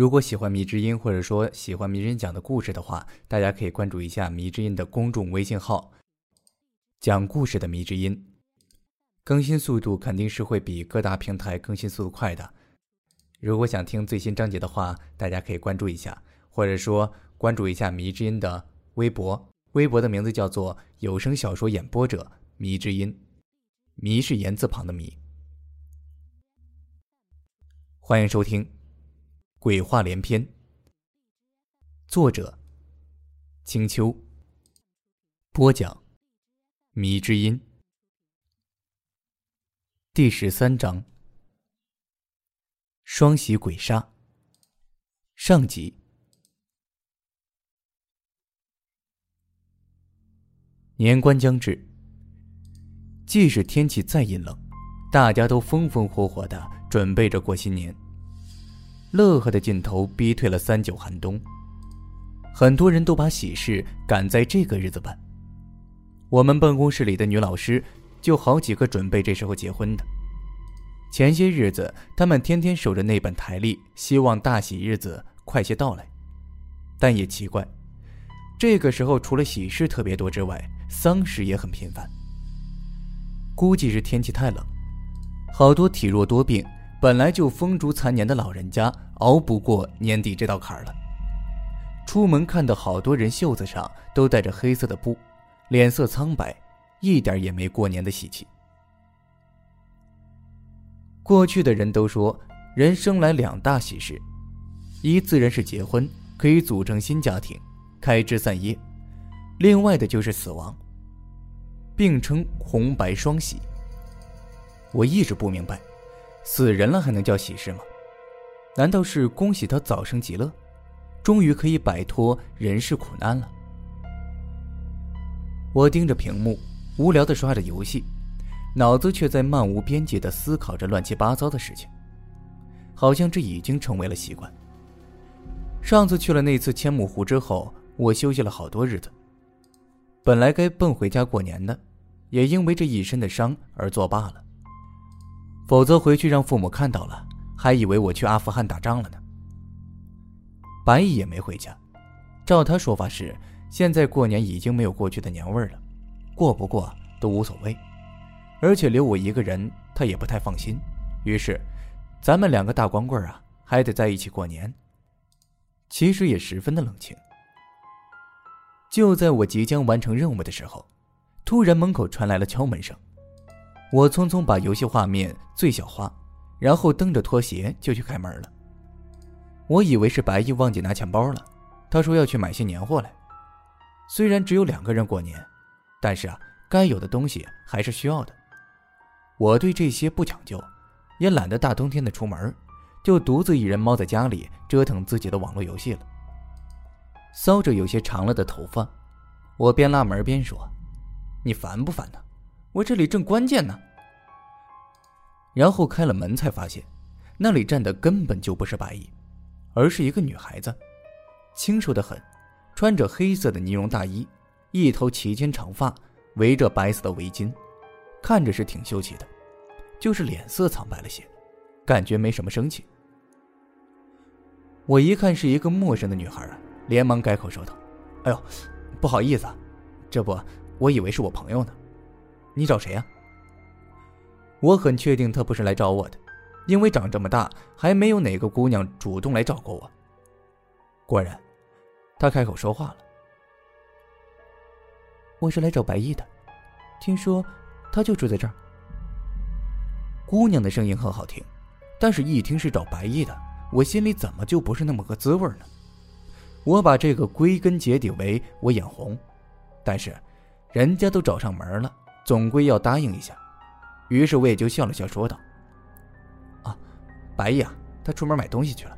如果喜欢迷之音，或者说喜欢迷人讲的故事的话，大家可以关注一下迷之音的公众微信号，讲故事的迷之音，更新速度肯定是会比各大平台更新速度快的。如果想听最新章节的话，大家可以关注一下，或者说关注一下迷之音的微博，微博的名字叫做有声小说演播者迷之音，迷是言字旁的迷。欢迎收听。鬼话连篇，作者：青秋。播讲：迷之音。第十三章：双喜鬼杀。上集。年关将至，即使天气再阴冷，大家都风风火火的准备着过新年。乐呵的劲头逼退了三九寒冬，很多人都把喜事赶在这个日子办。我们办公室里的女老师就好几个准备这时候结婚的。前些日子，他们天天守着那本台历，希望大喜日子快些到来。但也奇怪，这个时候除了喜事特别多之外，丧事也很频繁。估计是天气太冷，好多体弱多病。本来就风烛残年的老人家熬不过年底这道坎儿了。出门看到好多人袖子上都带着黑色的布，脸色苍白，一点也没过年的喜气。过去的人都说，人生来两大喜事，一自然是结婚，可以组成新家庭，开枝散叶；另外的就是死亡，并称红白双喜。我一直不明白。死人了还能叫喜事吗？难道是恭喜他早生极乐，终于可以摆脱人世苦难了？我盯着屏幕，无聊的刷着游戏，脑子却在漫无边际的思考着乱七八糟的事情，好像这已经成为了习惯。上次去了那次千亩湖之后，我休息了好多日子。本来该奔回家过年的，也因为这一身的伤而作罢了。否则回去让父母看到了，还以为我去阿富汗打仗了呢。白毅也没回家，照他说法是，现在过年已经没有过去的年味了，过不过都无所谓，而且留我一个人他也不太放心。于是，咱们两个大光棍啊，还得在一起过年。其实也十分的冷清。就在我即将完成任务的时候，突然门口传来了敲门声。我匆匆把游戏画面最小化，然后蹬着拖鞋就去开门了。我以为是白毅忘记拿钱包了，他说要去买些年货来。虽然只有两个人过年，但是啊，该有的东西还是需要的。我对这些不讲究，也懒得大冬天的出门，就独自一人猫在家里折腾自己的网络游戏了。搔着有些长了的头发，我边拉门边说：“你烦不烦呢？”我这里正关键呢。然后开了门，才发现那里站的根本就不是白衣，而是一个女孩子，清瘦的很，穿着黑色的呢绒大衣，一头齐肩长发，围着白色的围巾，看着是挺秀气的，就是脸色苍白了些，感觉没什么生气。我一看是一个陌生的女孩啊，连忙改口说道：“哎呦，不好意思，啊这不，我以为是我朋友呢。”你找谁呀？我很确定他不是来找我的，因为长这么大还没有哪个姑娘主动来找过我。果然，他开口说话了：“我是来找白毅的，听说他就住在这儿。”姑娘的声音很好听，但是一听是找白毅的，我心里怎么就不是那么个滋味呢？我把这个归根结底为我眼红，但是人家都找上门了。总归要答应一下，于是我也就笑了笑，说道：“啊，白毅啊，他出门买东西去了，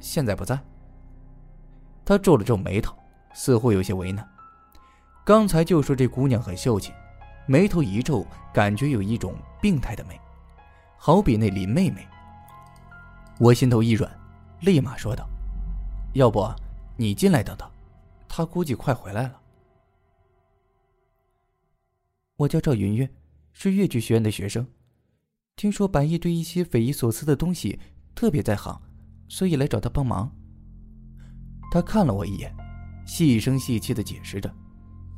现在不在。”他皱了皱眉头，似乎有些为难。刚才就说这姑娘很秀气，眉头一皱，感觉有一种病态的美，好比那林妹妹。我心头一软，立马说道：“要不你进来等等，他估计快回来了。”我叫赵云云，是越剧学院的学生。听说白毅对一些匪夷所思的东西特别在行，所以来找他帮忙。他看了我一眼，细声细气的解释着，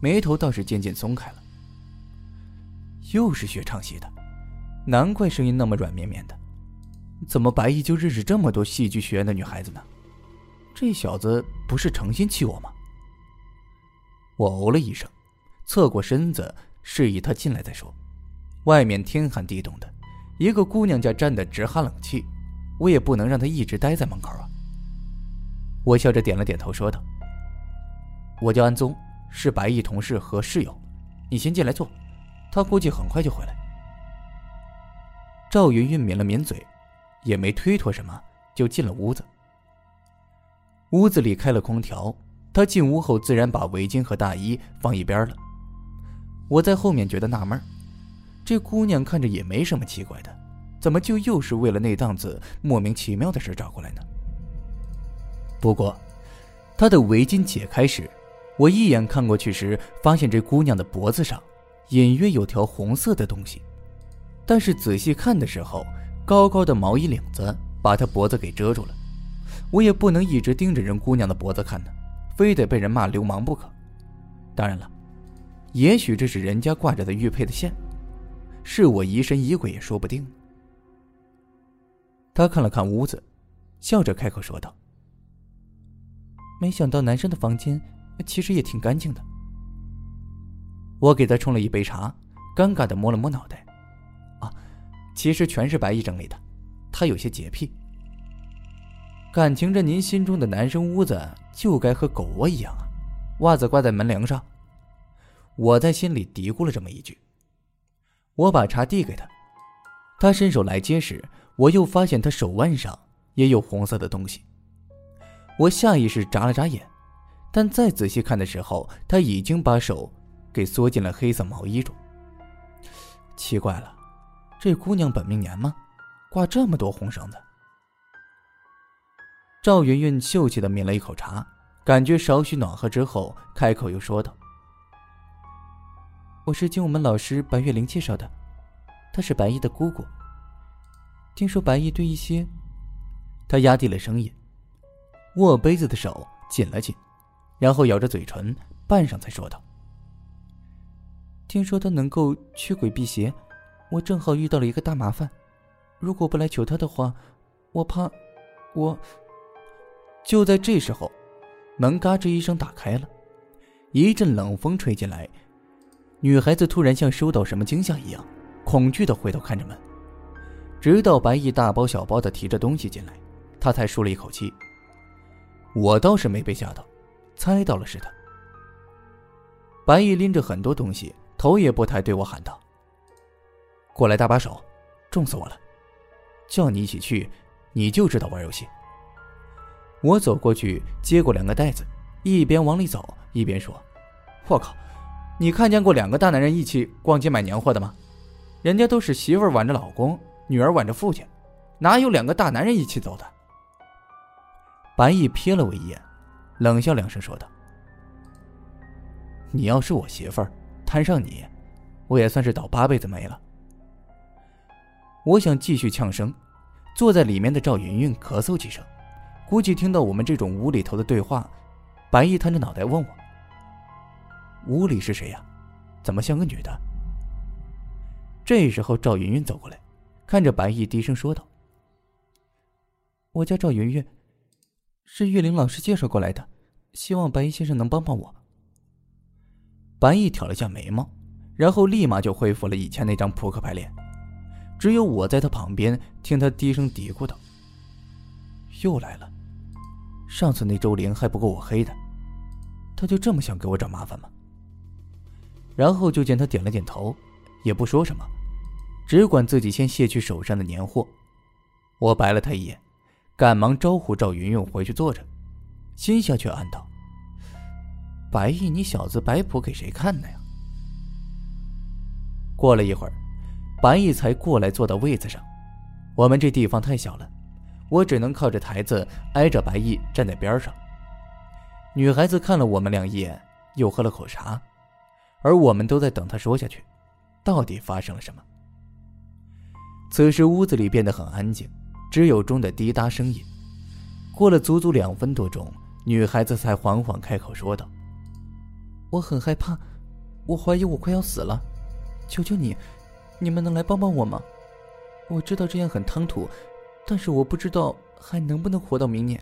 眉头倒是渐渐松开了。又是学唱戏的，难怪声音那么软绵绵的。怎么白毅就认识这么多戏剧学院的女孩子呢？这小子不是诚心气我吗？我哦了一声，侧过身子示意他进来再说。外面天寒地冻的，一个姑娘家站得直哈冷气，我也不能让她一直待在门口啊。我笑着点了点头，说道：“我叫安宗，是白毅同事和室友，你先进来坐，他估计很快就回来。”赵云云抿了抿嘴，也没推脱什么，就进了屋子。屋子里开了空调，他进屋后自然把围巾和大衣放一边了。我在后面觉得纳闷这姑娘看着也没什么奇怪的，怎么就又是为了那档子莫名其妙的事找过来呢？不过，她的围巾解开时，我一眼看过去时，发现这姑娘的脖子上隐约有条红色的东西。但是仔细看的时候，高高的毛衣领子把她脖子给遮住了。我也不能一直盯着人姑娘的脖子看呢，非得被人骂流氓不可。当然了，也许这是人家挂着的玉佩的线，是我疑神疑鬼也说不定。他看了看屋子，笑着开口说道。没想到男生的房间其实也挺干净的。我给他冲了一杯茶，尴尬的摸了摸脑袋。啊，其实全是白毅整理的，他有些洁癖。感情这您心中的男生屋子就该和狗窝一样啊，袜子挂在门梁上。我在心里嘀咕了这么一句。我把茶递给他，他伸手来接时，我又发现他手腕上也有红色的东西。我下意识眨了眨眼，但再仔细看的时候，他已经把手给缩进了黑色毛衣中。奇怪了，这姑娘本命年吗？挂这么多红绳子？赵云云秀气的抿了一口茶，感觉少许暖和之后，开口又说道：“我是经我们老师白月玲介绍的，她是白毅的姑姑。听说白毅对一些……”他压低了声音。握杯子的手紧了紧，然后咬着嘴唇，半晌才说道：“听说他能够驱鬼辟邪，我正好遇到了一个大麻烦。如果不来求他的话，我怕我……”就在这时候，门嘎吱一声打开了，一阵冷风吹进来，女孩子突然像受到什么惊吓一样，恐惧的回头看着门，直到白毅大包小包的提着东西进来，她才舒了一口气。我倒是没被吓到，猜到了是他。白毅拎着很多东西，头也不抬对我喊道：“过来搭把手，重死我了！叫你一起去，你就知道玩游戏。”我走过去接过两个袋子，一边往里走一边说：“我靠，你看见过两个大男人一起逛街买年货的吗？人家都是媳妇挽着老公，女儿挽着父亲，哪有两个大男人一起走的？”白毅瞥了我一眼，冷笑两声，说道：“你要是我媳妇儿，摊上你，我也算是倒八辈子霉了。”我想继续呛声，坐在里面的赵云云咳嗽几声，估计听到我们这种无厘头的对话，白毅探着脑袋问我：“屋里是谁呀？怎么像个女的？”这时候，赵云云走过来，看着白毅，低声说道：“我叫赵云云。”是岳灵老师介绍过来的，希望白衣先生能帮帮我。白毅挑了下眉毛，然后立马就恢复了以前那张扑克牌脸。只有我在他旁边听他低声嘀咕道：“又来了，上次那周玲还不够我黑的，他就这么想给我找麻烦吗？”然后就见他点了点头，也不说什么，只管自己先卸去手上的年货。我白了他一眼。赶忙招呼赵云云回去坐着，心下却暗道：“白毅，你小子摆谱给谁看呢呀？”过了一会儿，白毅才过来坐到位子上。我们这地方太小了，我只能靠着台子挨着白毅站在边上。女孩子看了我们俩一眼，又喝了口茶，而我们都在等他说下去，到底发生了什么。此时屋子里变得很安静。只有钟的滴答声音，过了足足两分多钟，女孩子才缓缓开口说道：“我很害怕，我怀疑我快要死了，求求你，你们能来帮帮我吗？我知道这样很唐突，但是我不知道还能不能活到明年。”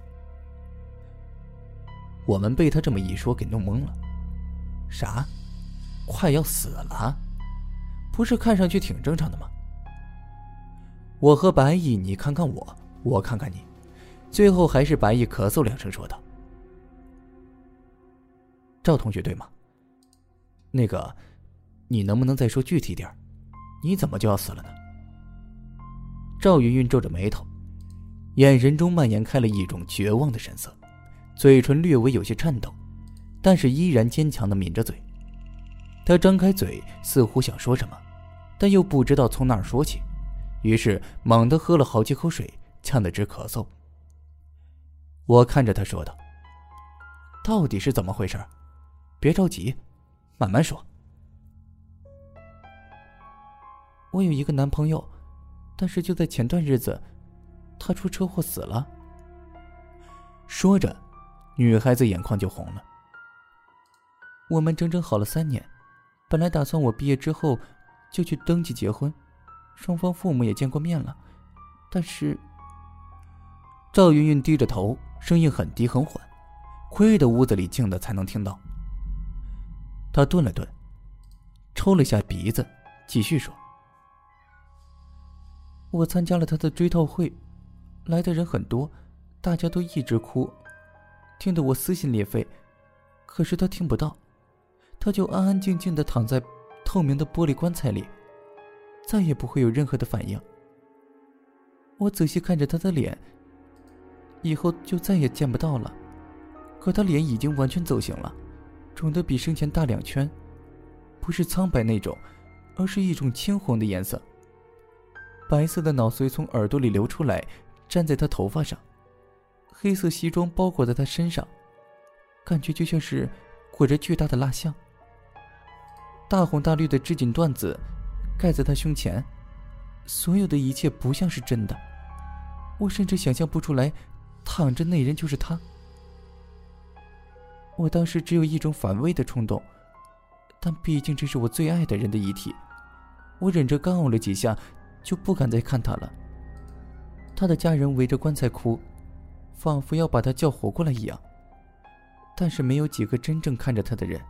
我们被他这么一说给弄懵了，啥？快要死了？不是看上去挺正常的吗？我和白毅，你看看我，我看看你，最后还是白毅咳嗽两声说道：“赵同学对吗？那个，你能不能再说具体点你怎么就要死了呢？”赵云云皱着眉头，眼神中蔓延开了一种绝望的神色，嘴唇略微有些颤抖，但是依然坚强的抿着嘴。他张开嘴，似乎想说什么，但又不知道从哪儿说起。于是猛地喝了好几口水，呛得直咳嗽。我看着他说道：“到底是怎么回事？别着急，慢慢说。”我有一个男朋友，但是就在前段日子，他出车祸死了。说着，女孩子眼眶就红了。我们整整好了三年，本来打算我毕业之后就去登记结婚。双方父母也见过面了，但是赵云云低着头，声音很低很缓，亏得屋子里静的才能听到。他顿了顿，抽了下鼻子，继续说：“我参加了他的追悼会，来的人很多，大家都一直哭，听得我撕心裂肺。可是他听不到，他就安安静静的躺在透明的玻璃棺材里。”再也不会有任何的反应。我仔细看着他的脸，以后就再也见不到了。可他脸已经完全走形了，肿得比生前大两圈，不是苍白那种，而是一种青红的颜色。白色的脑髓从耳朵里流出来，粘在他头发上，黑色西装包裹在他身上，感觉就像是裹着巨大的蜡像。大红大绿的织锦缎子。盖在他胸前，所有的一切不像是真的。我甚至想象不出来，躺着那人就是他。我当时只有一种反胃的冲动，但毕竟这是我最爱的人的遗体，我忍着干呕了几下，就不敢再看他了。他的家人围着棺材哭，仿佛要把他叫活过来一样。但是没有几个真正看着他的人，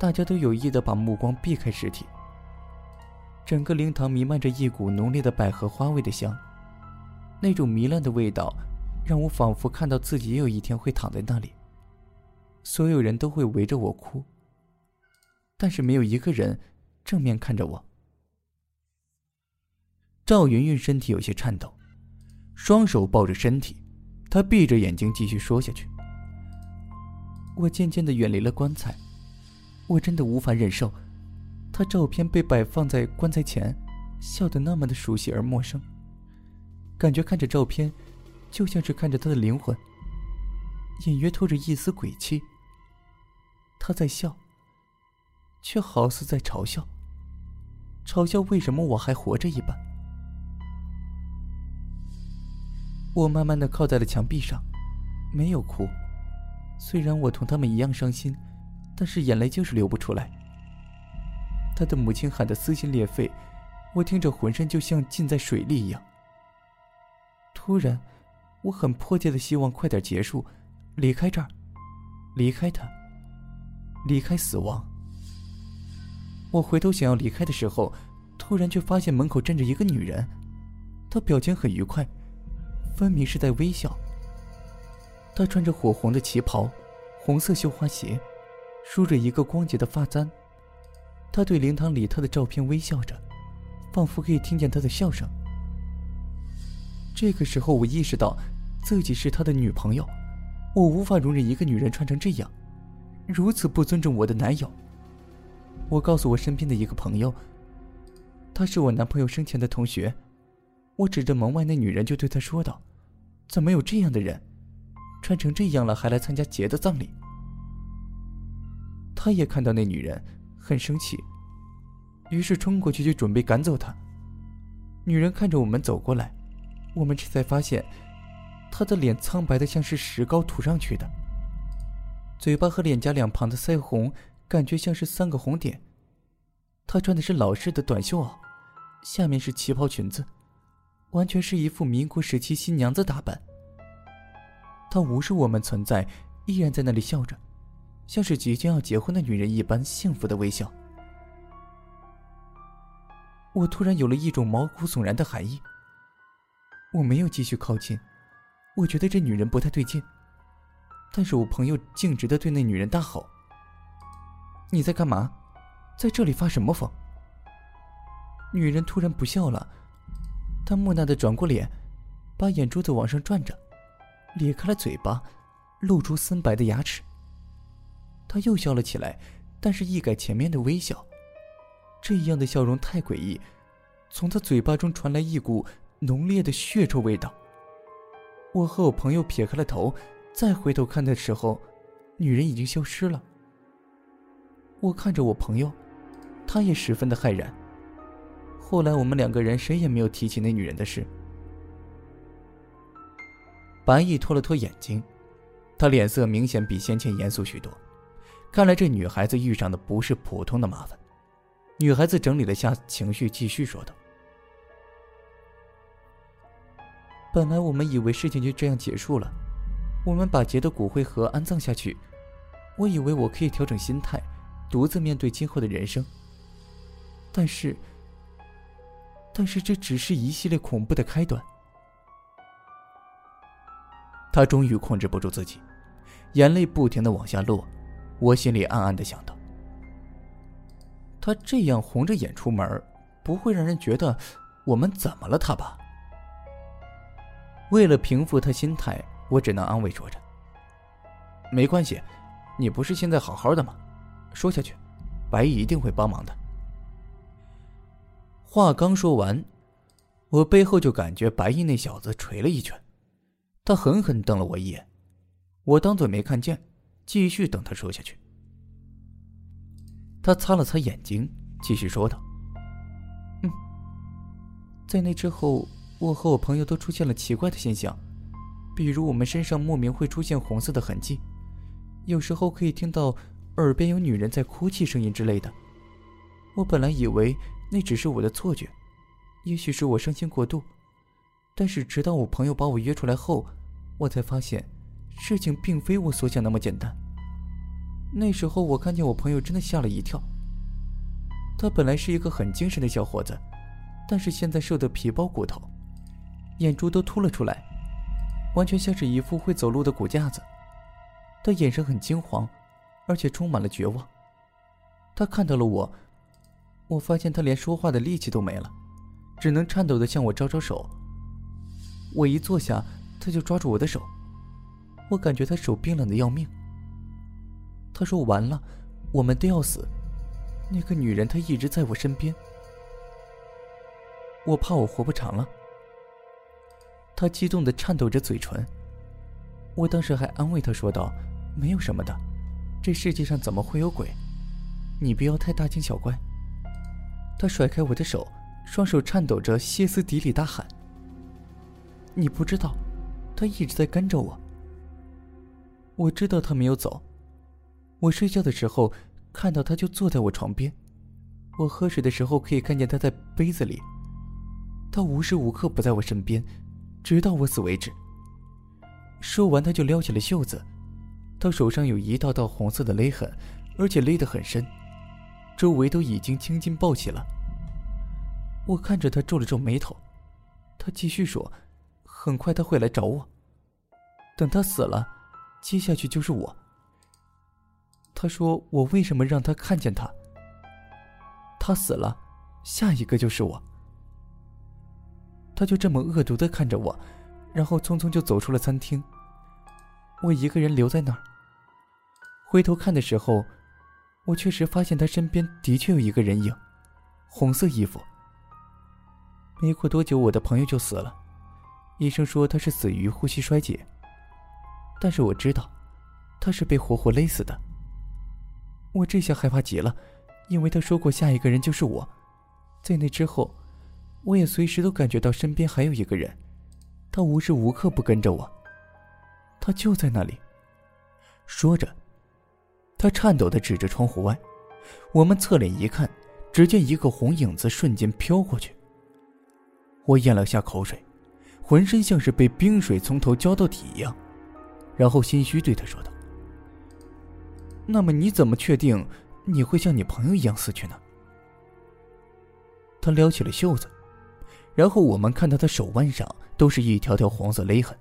大家都有意的把目光避开尸体。整个灵堂弥漫着一股浓烈的百合花味的香，那种糜烂的味道，让我仿佛看到自己也有一天会躺在那里。所有人都会围着我哭，但是没有一个人正面看着我。赵云云身体有些颤抖，双手抱着身体，她闭着眼睛继续说下去。我渐渐的远离了棺材，我真的无法忍受。他照片被摆放在棺材前，笑得那么的熟悉而陌生，感觉看着照片，就像是看着他的灵魂，隐约透着一丝鬼气。他在笑，却好似在嘲笑，嘲笑为什么我还活着一般。我慢慢的靠在了墙壁上，没有哭，虽然我同他们一样伤心，但是眼泪就是流不出来。他的母亲喊得撕心裂肺，我听着浑身就像浸在水里一样。突然，我很迫切的希望快点结束，离开这儿，离开他，离开死亡。我回头想要离开的时候，突然却发现门口站着一个女人，她表情很愉快，分明是在微笑。她穿着火红的旗袍，红色绣花鞋，梳着一个光洁的发簪。他对灵堂里他的照片微笑着，仿佛可以听见他的笑声。这个时候，我意识到自己是他的女朋友，我无法容忍一个女人穿成这样，如此不尊重我的男友。我告诉我身边的一个朋友，他是我男朋友生前的同学。我指着门外那女人就对他说道：“怎么有这样的人，穿成这样了还来参加杰的葬礼？”他也看到那女人。很生气，于是冲过去就准备赶走她。女人看着我们走过来，我们这才发现，她的脸苍白的像是石膏涂上去的，嘴巴和脸颊两旁的腮红感觉像是三个红点。她穿的是老式的短袖袄，下面是旗袍裙子，完全是一副民国时期新娘子打扮。她无视我们存在，依然在那里笑着，像是即将要结婚的女人一般幸福的微笑。我突然有了一种毛骨悚然的寒意。我没有继续靠近，我觉得这女人不太对劲。但是我朋友径直的对那女人大吼：“你在干嘛？在这里发什么疯？”女人突然不笑了，她木讷的转过脸，把眼珠子往上转着，咧开了嘴巴，露出森白的牙齿。他又笑了起来，但是一改前面的微笑。这样的笑容太诡异，从他嘴巴中传来一股浓烈的血臭味道。我和我朋友撇开了头，再回头看的时候，女人已经消失了。我看着我朋友，他也十分的骇然。后来我们两个人谁也没有提起那女人的事。白毅拖了拖眼睛，他脸色明显比先前严肃许多，看来这女孩子遇上的不是普通的麻烦。女孩子整理了下情绪，继续说道：“本来我们以为事情就这样结束了，我们把杰的骨灰盒安葬下去，我以为我可以调整心态，独自面对今后的人生。但是，但是这只是一系列恐怖的开端。”他终于控制不住自己，眼泪不停的往下落，我心里暗暗的想到。他这样红着眼出门，不会让人觉得我们怎么了他吧？为了平复他心态，我只能安慰说着：“没关系，你不是现在好好的吗？说下去，白毅一定会帮忙的。”话刚说完，我背后就感觉白毅那小子捶了一拳，他狠狠瞪了我一眼，我当做没看见，继续等他说下去。他擦了擦眼睛，继续说道：“嗯，在那之后，我和我朋友都出现了奇怪的现象，比如我们身上莫名会出现红色的痕迹，有时候可以听到耳边有女人在哭泣声音之类的。我本来以为那只是我的错觉，也许是我伤心过度，但是直到我朋友把我约出来后，我才发现，事情并非我所想那么简单。”那时候我看见我朋友，真的吓了一跳。他本来是一个很精神的小伙子，但是现在瘦得皮包骨头，眼珠都凸了出来，完全像是一副会走路的骨架子。他眼神很惊慌，而且充满了绝望。他看到了我，我发现他连说话的力气都没了，只能颤抖的向我招招手。我一坐下，他就抓住我的手，我感觉他手冰冷的要命。他说：“完了，我们都要死。那个女人，她一直在我身边。我怕我活不长了。”他激动的颤抖着嘴唇。我当时还安慰他说道：“没有什么的，这世界上怎么会有鬼？你不要太大惊小怪。”他甩开我的手，双手颤抖着，歇斯底里大喊：“你不知道，他一直在跟着我。我知道他没有走。”我睡觉的时候看到他，就坐在我床边。我喝水的时候可以看见他在杯子里。他无时无刻不在我身边，直到我死为止。说完，他就撩起了袖子，他手上有一道道红色的勒痕，而且勒得很深，周围都已经青筋暴起了。我看着他皱了皱眉头，他继续说：“很快他会来找我。等他死了，接下去就是我。”他说：“我为什么让他看见他？他死了，下一个就是我。”他就这么恶毒的看着我，然后匆匆就走出了餐厅。我一个人留在那儿。回头看的时候，我确实发现他身边的确有一个人影，红色衣服。没过多久，我的朋友就死了，医生说他是死于呼吸衰竭。但是我知道，他是被活活勒死的。我这下害怕极了，因为他说过下一个人就是我。在那之后，我也随时都感觉到身边还有一个人，他无时无刻不跟着我。他就在那里。说着，他颤抖的指着窗户外。我们侧脸一看，只见一个红影子瞬间飘过去。我咽了下口水，浑身像是被冰水从头浇到底一样，然后心虚对他说道：“那么你怎么确定你会像你朋友一样死去呢？”他撩起了袖子，然后我们看到他手腕上都是一条条黄色勒痕。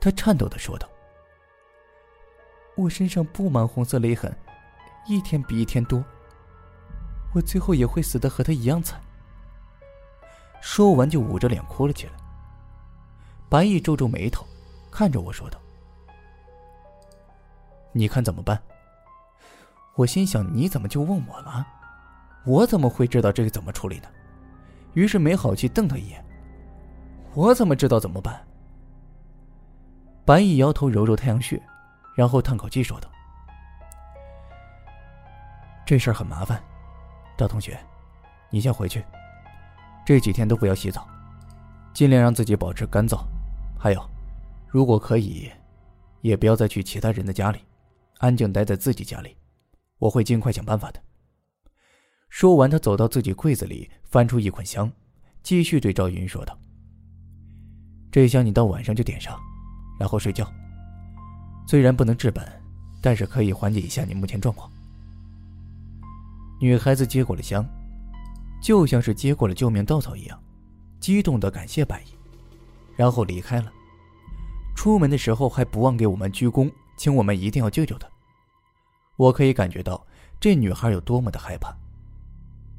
他颤抖的说道：“我身上布满红色勒痕，一天比一天多。我最后也会死的和他一样惨。”说完就捂着脸哭了起来。白毅皱皱眉头，看着我说道：“你看怎么办？”我心想：“你怎么就问我了？我怎么会知道这个怎么处理呢？”于是没好气瞪他一眼：“我怎么知道怎么办？”白毅摇头，揉揉太阳穴，然后叹口气说道：“这事儿很麻烦，赵同学，你先回去。这几天都不要洗澡，尽量让自己保持干燥。还有，如果可以，也不要再去其他人的家里，安静待在自己家里。我会尽快想办法的。”说完，他走到自己柜子里，翻出一捆香，继续对赵云说道：“这香你到晚上就点上。”然后睡觉。虽然不能治本，但是可以缓解一下你目前状况。女孩子接过了香，就像是接过了救命稻草一样，激动的感谢白衣，然后离开了。出门的时候还不忘给我们鞠躬，请我们一定要救救她。我可以感觉到这女孩有多么的害怕。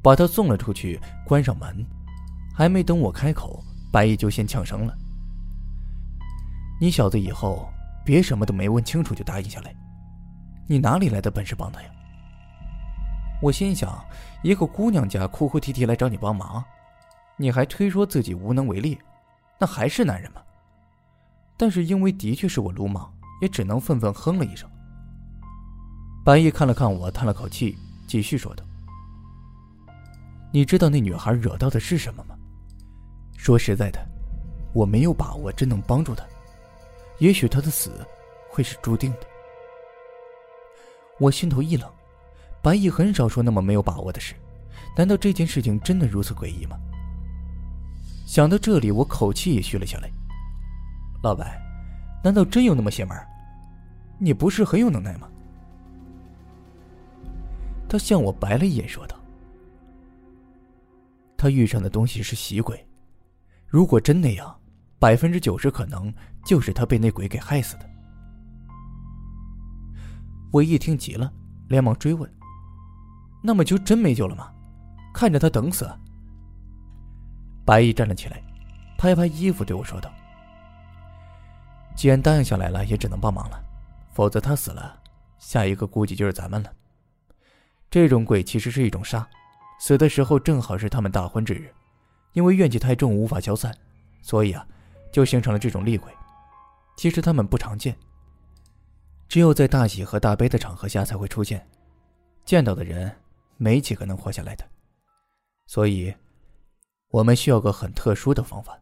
把她送了出去，关上门，还没等我开口，白衣就先呛声了。你小子以后别什么都没问清楚就答应下来，你哪里来的本事帮他呀？我心想，一个姑娘家哭哭啼啼来找你帮忙，你还推说自己无能为力，那还是男人吗？但是因为的确是我鲁莽，也只能愤愤哼了一声。白毅看了看我，叹了口气，继续说道：“你知道那女孩惹到的是什么吗？说实在的，我没有把握真能帮助她。”也许她的死会是注定的。我心头一冷，白毅很少说那么没有把握的事，难道这件事情真的如此诡异吗？想到这里，我口气也虚了下来。老白，难道真有那么邪门？你不是很有能耐吗？他向我白了一眼，说道：“他遇上的东西是喜鬼，如果真那样。”百分之九十可能就是他被那鬼给害死的。我一听急了，连忙追问：“那么就真没救了吗？看着他等死？”白毅站了起来，拍拍衣服对我说道：“既然答应下来了，也只能帮忙了，否则他死了，下一个估计就是咱们了。这种鬼其实是一种煞，死的时候正好是他们大婚之日，因为怨气太重无法消散，所以啊。”就形成了这种厉鬼，其实他们不常见，只有在大喜和大悲的场合下才会出现，见到的人没几个能活下来的，所以，我们需要个很特殊的方法。